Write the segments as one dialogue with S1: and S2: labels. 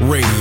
S1: Radio,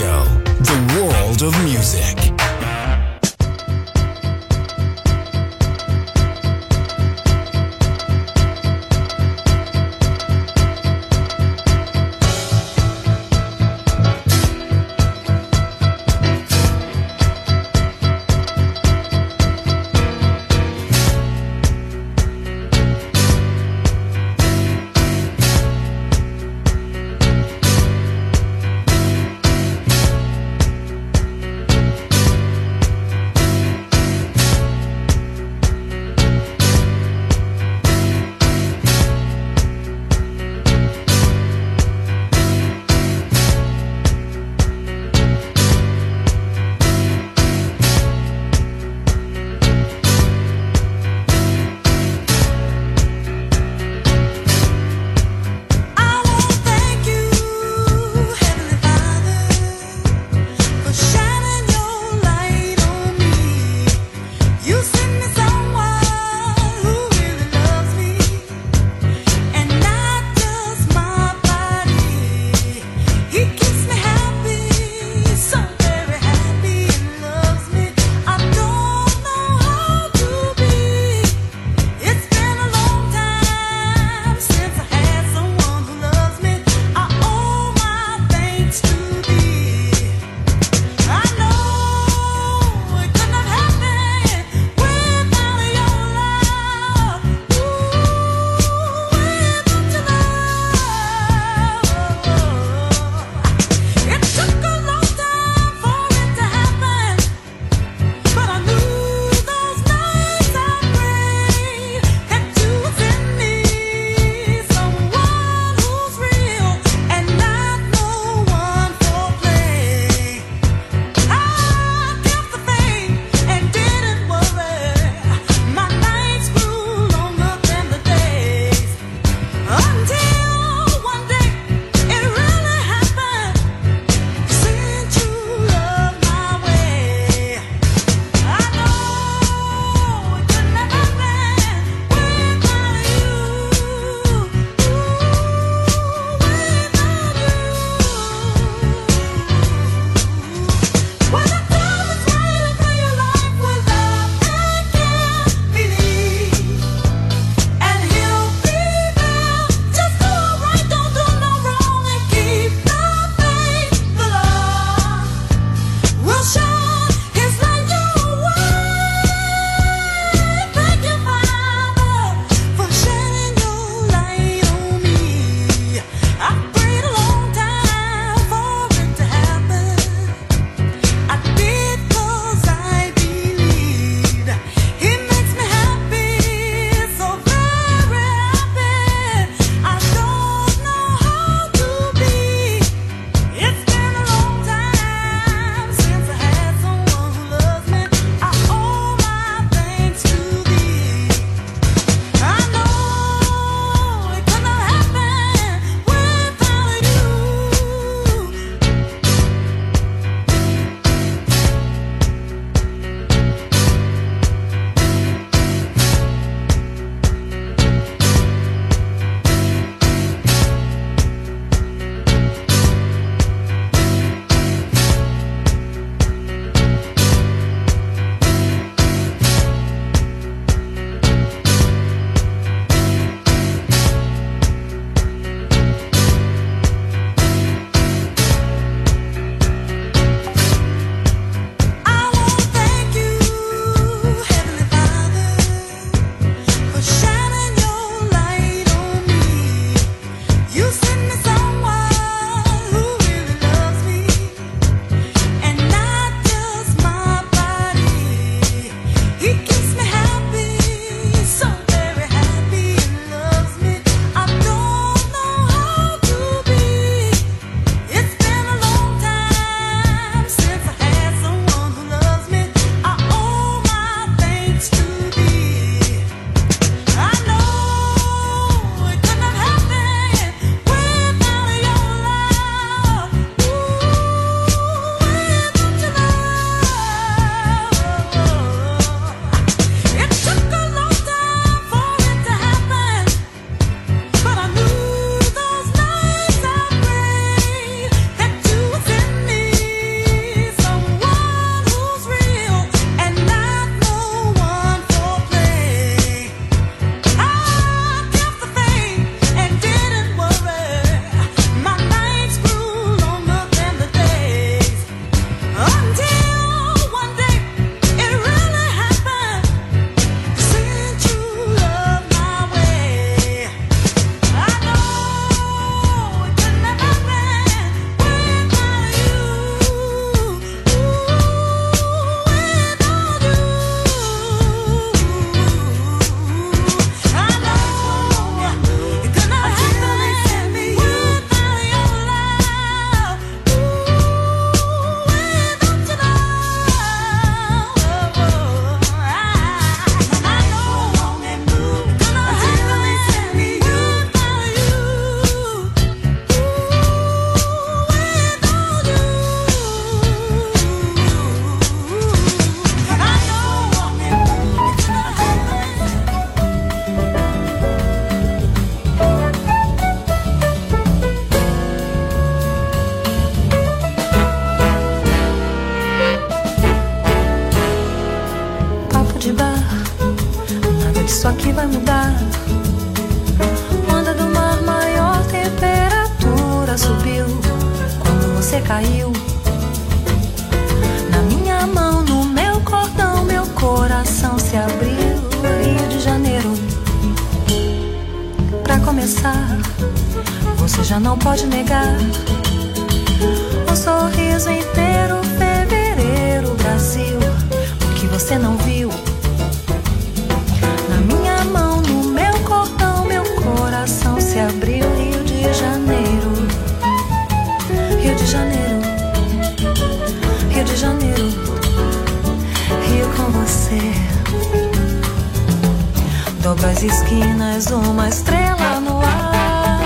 S2: esquinas, uma estrela no ar.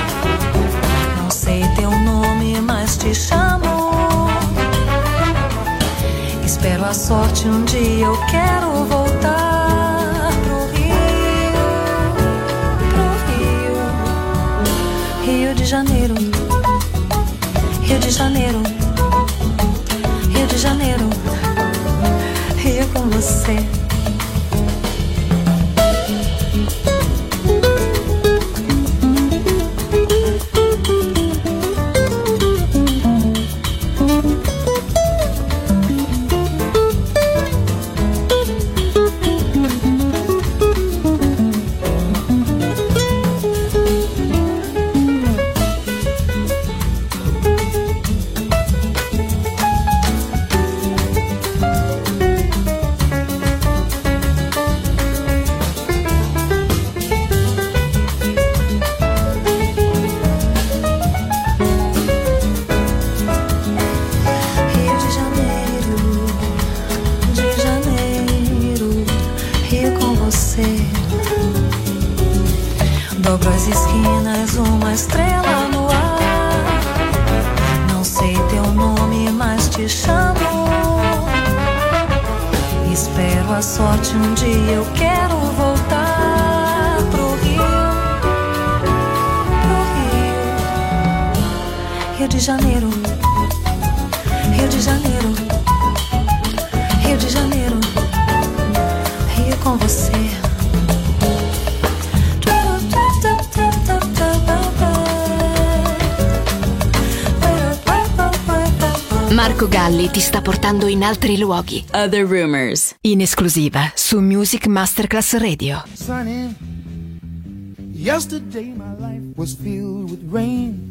S2: Não sei teu nome, mas te chamo. Espero a sorte um dia, eu quero voltar pro Rio, pro Rio, Rio de Janeiro, Rio de Janeiro, Rio de Janeiro, Rio com você. Rio, de Janeiro. Rio de Janeiro, Rio de Janeiro, Rio com você.
S3: Marco Galli ti sta portando in altri luoghi.
S4: Other Rumors.
S3: In esclusiva su Music Masterclass Radio.
S5: sunny. Yesterday my life was filled with rain.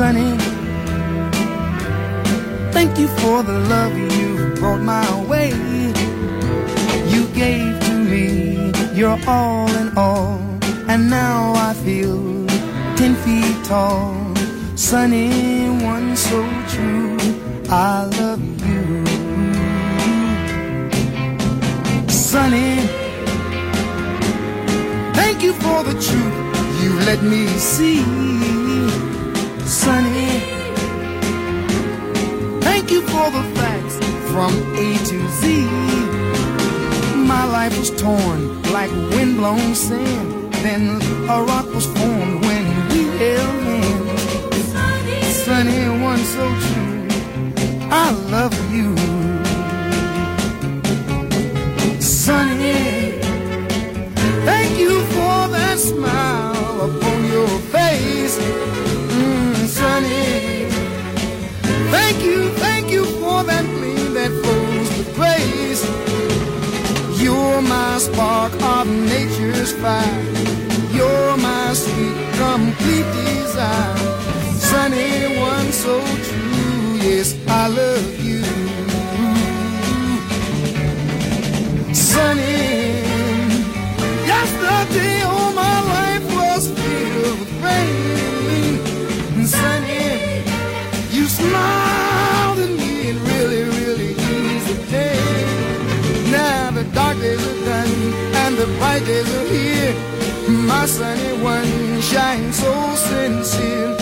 S5: Sunny. Thank you for the love you brought my way. You gave to me your all in all. And now I feel ten feet tall. Sunny one so true. I love you. Sunny. Thank you for the truth you let me see. Sunny. Thank you for the facts from A to Z. My life was torn like windblown sand. Then a rock was formed when we held hands. Sunny one so true. I love you. Spark of nature's fire. You're my sweet, complete desire. Sunny one so true, yes, I love you. my days are
S6: here. My sunny one shines so sincere,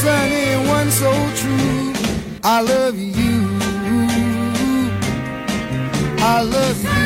S6: sunny one so true. I love you. I love you.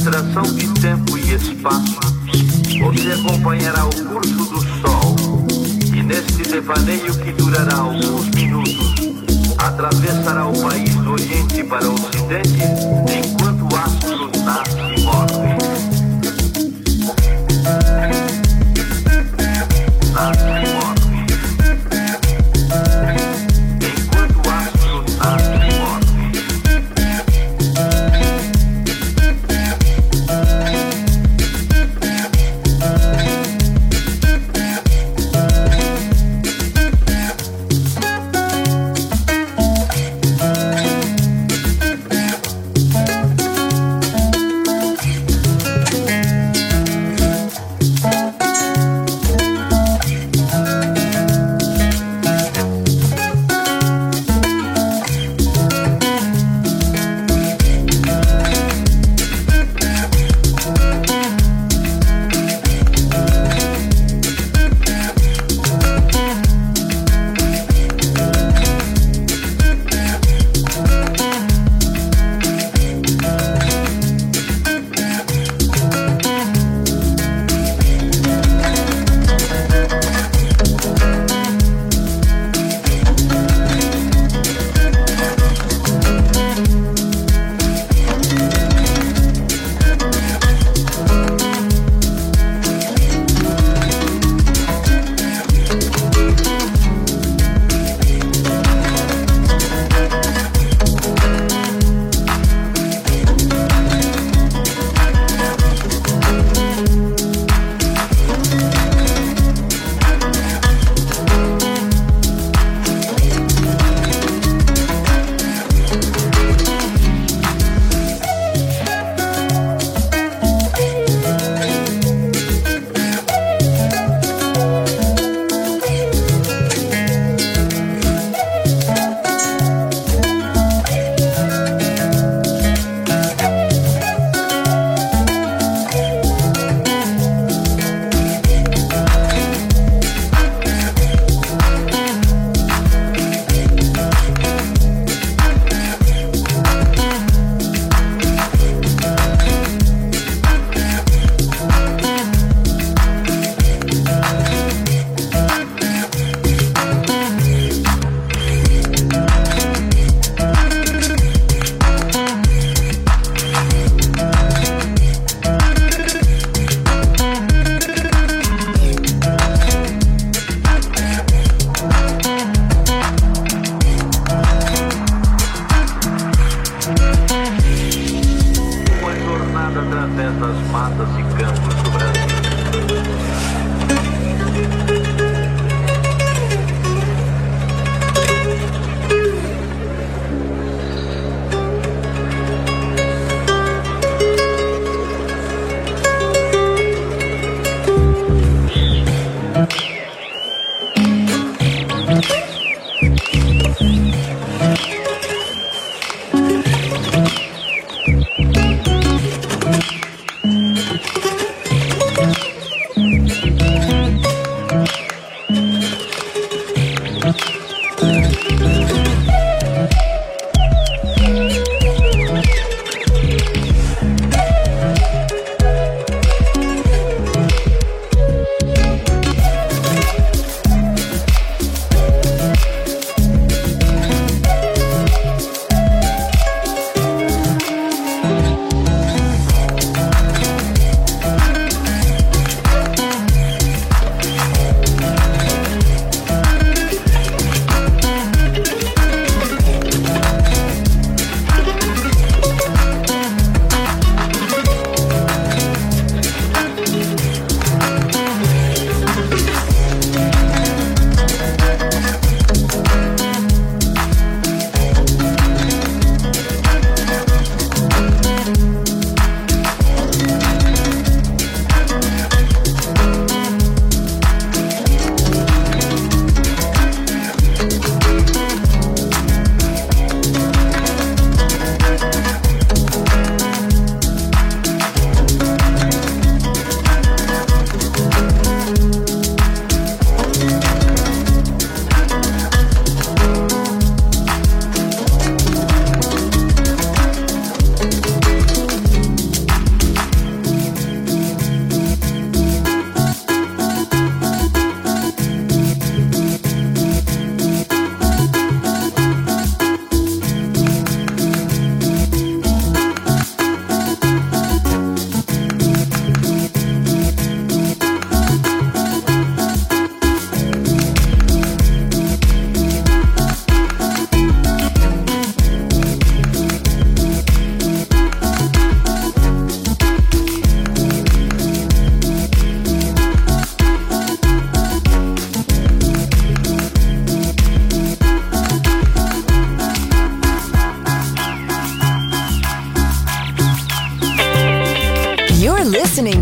S7: Abstração de tempo e espaço, você acompanhará o curso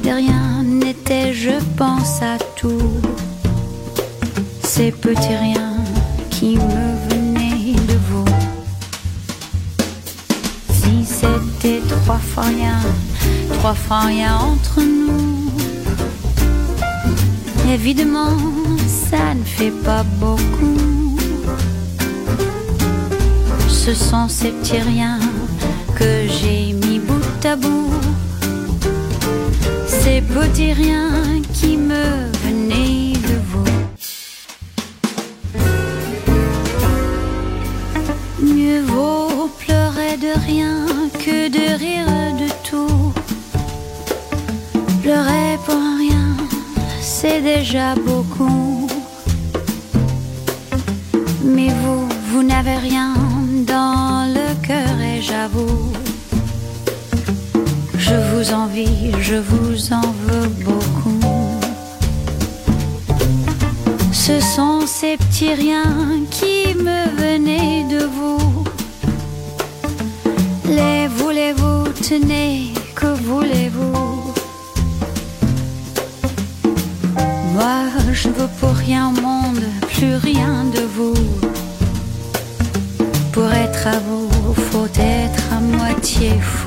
S8: De rien n'était, je pense à tout. Ces petits riens qui me venaient de vous. Si c'était trois fois rien, trois fois rien entre nous. Évidemment, ça ne fait pas beaucoup. Ce sont ces petits riens que j'ai mis bout à bout ces petits riens qui me venaient de vous. Mieux vaut pleurer de rien que de rire de tout. Pleurer pour rien, c'est déjà beaucoup. Mais vous, vous n'avez rien dans le cœur et j'avoue envie, je vous en veux beaucoup. Ce sont ces petits riens qui me venaient de vous. Les voulez-vous, tenez, que voulez-vous? Moi, je ne veux pour rien au monde, plus rien de vous. Pour être à vous, faut être à moitié fou.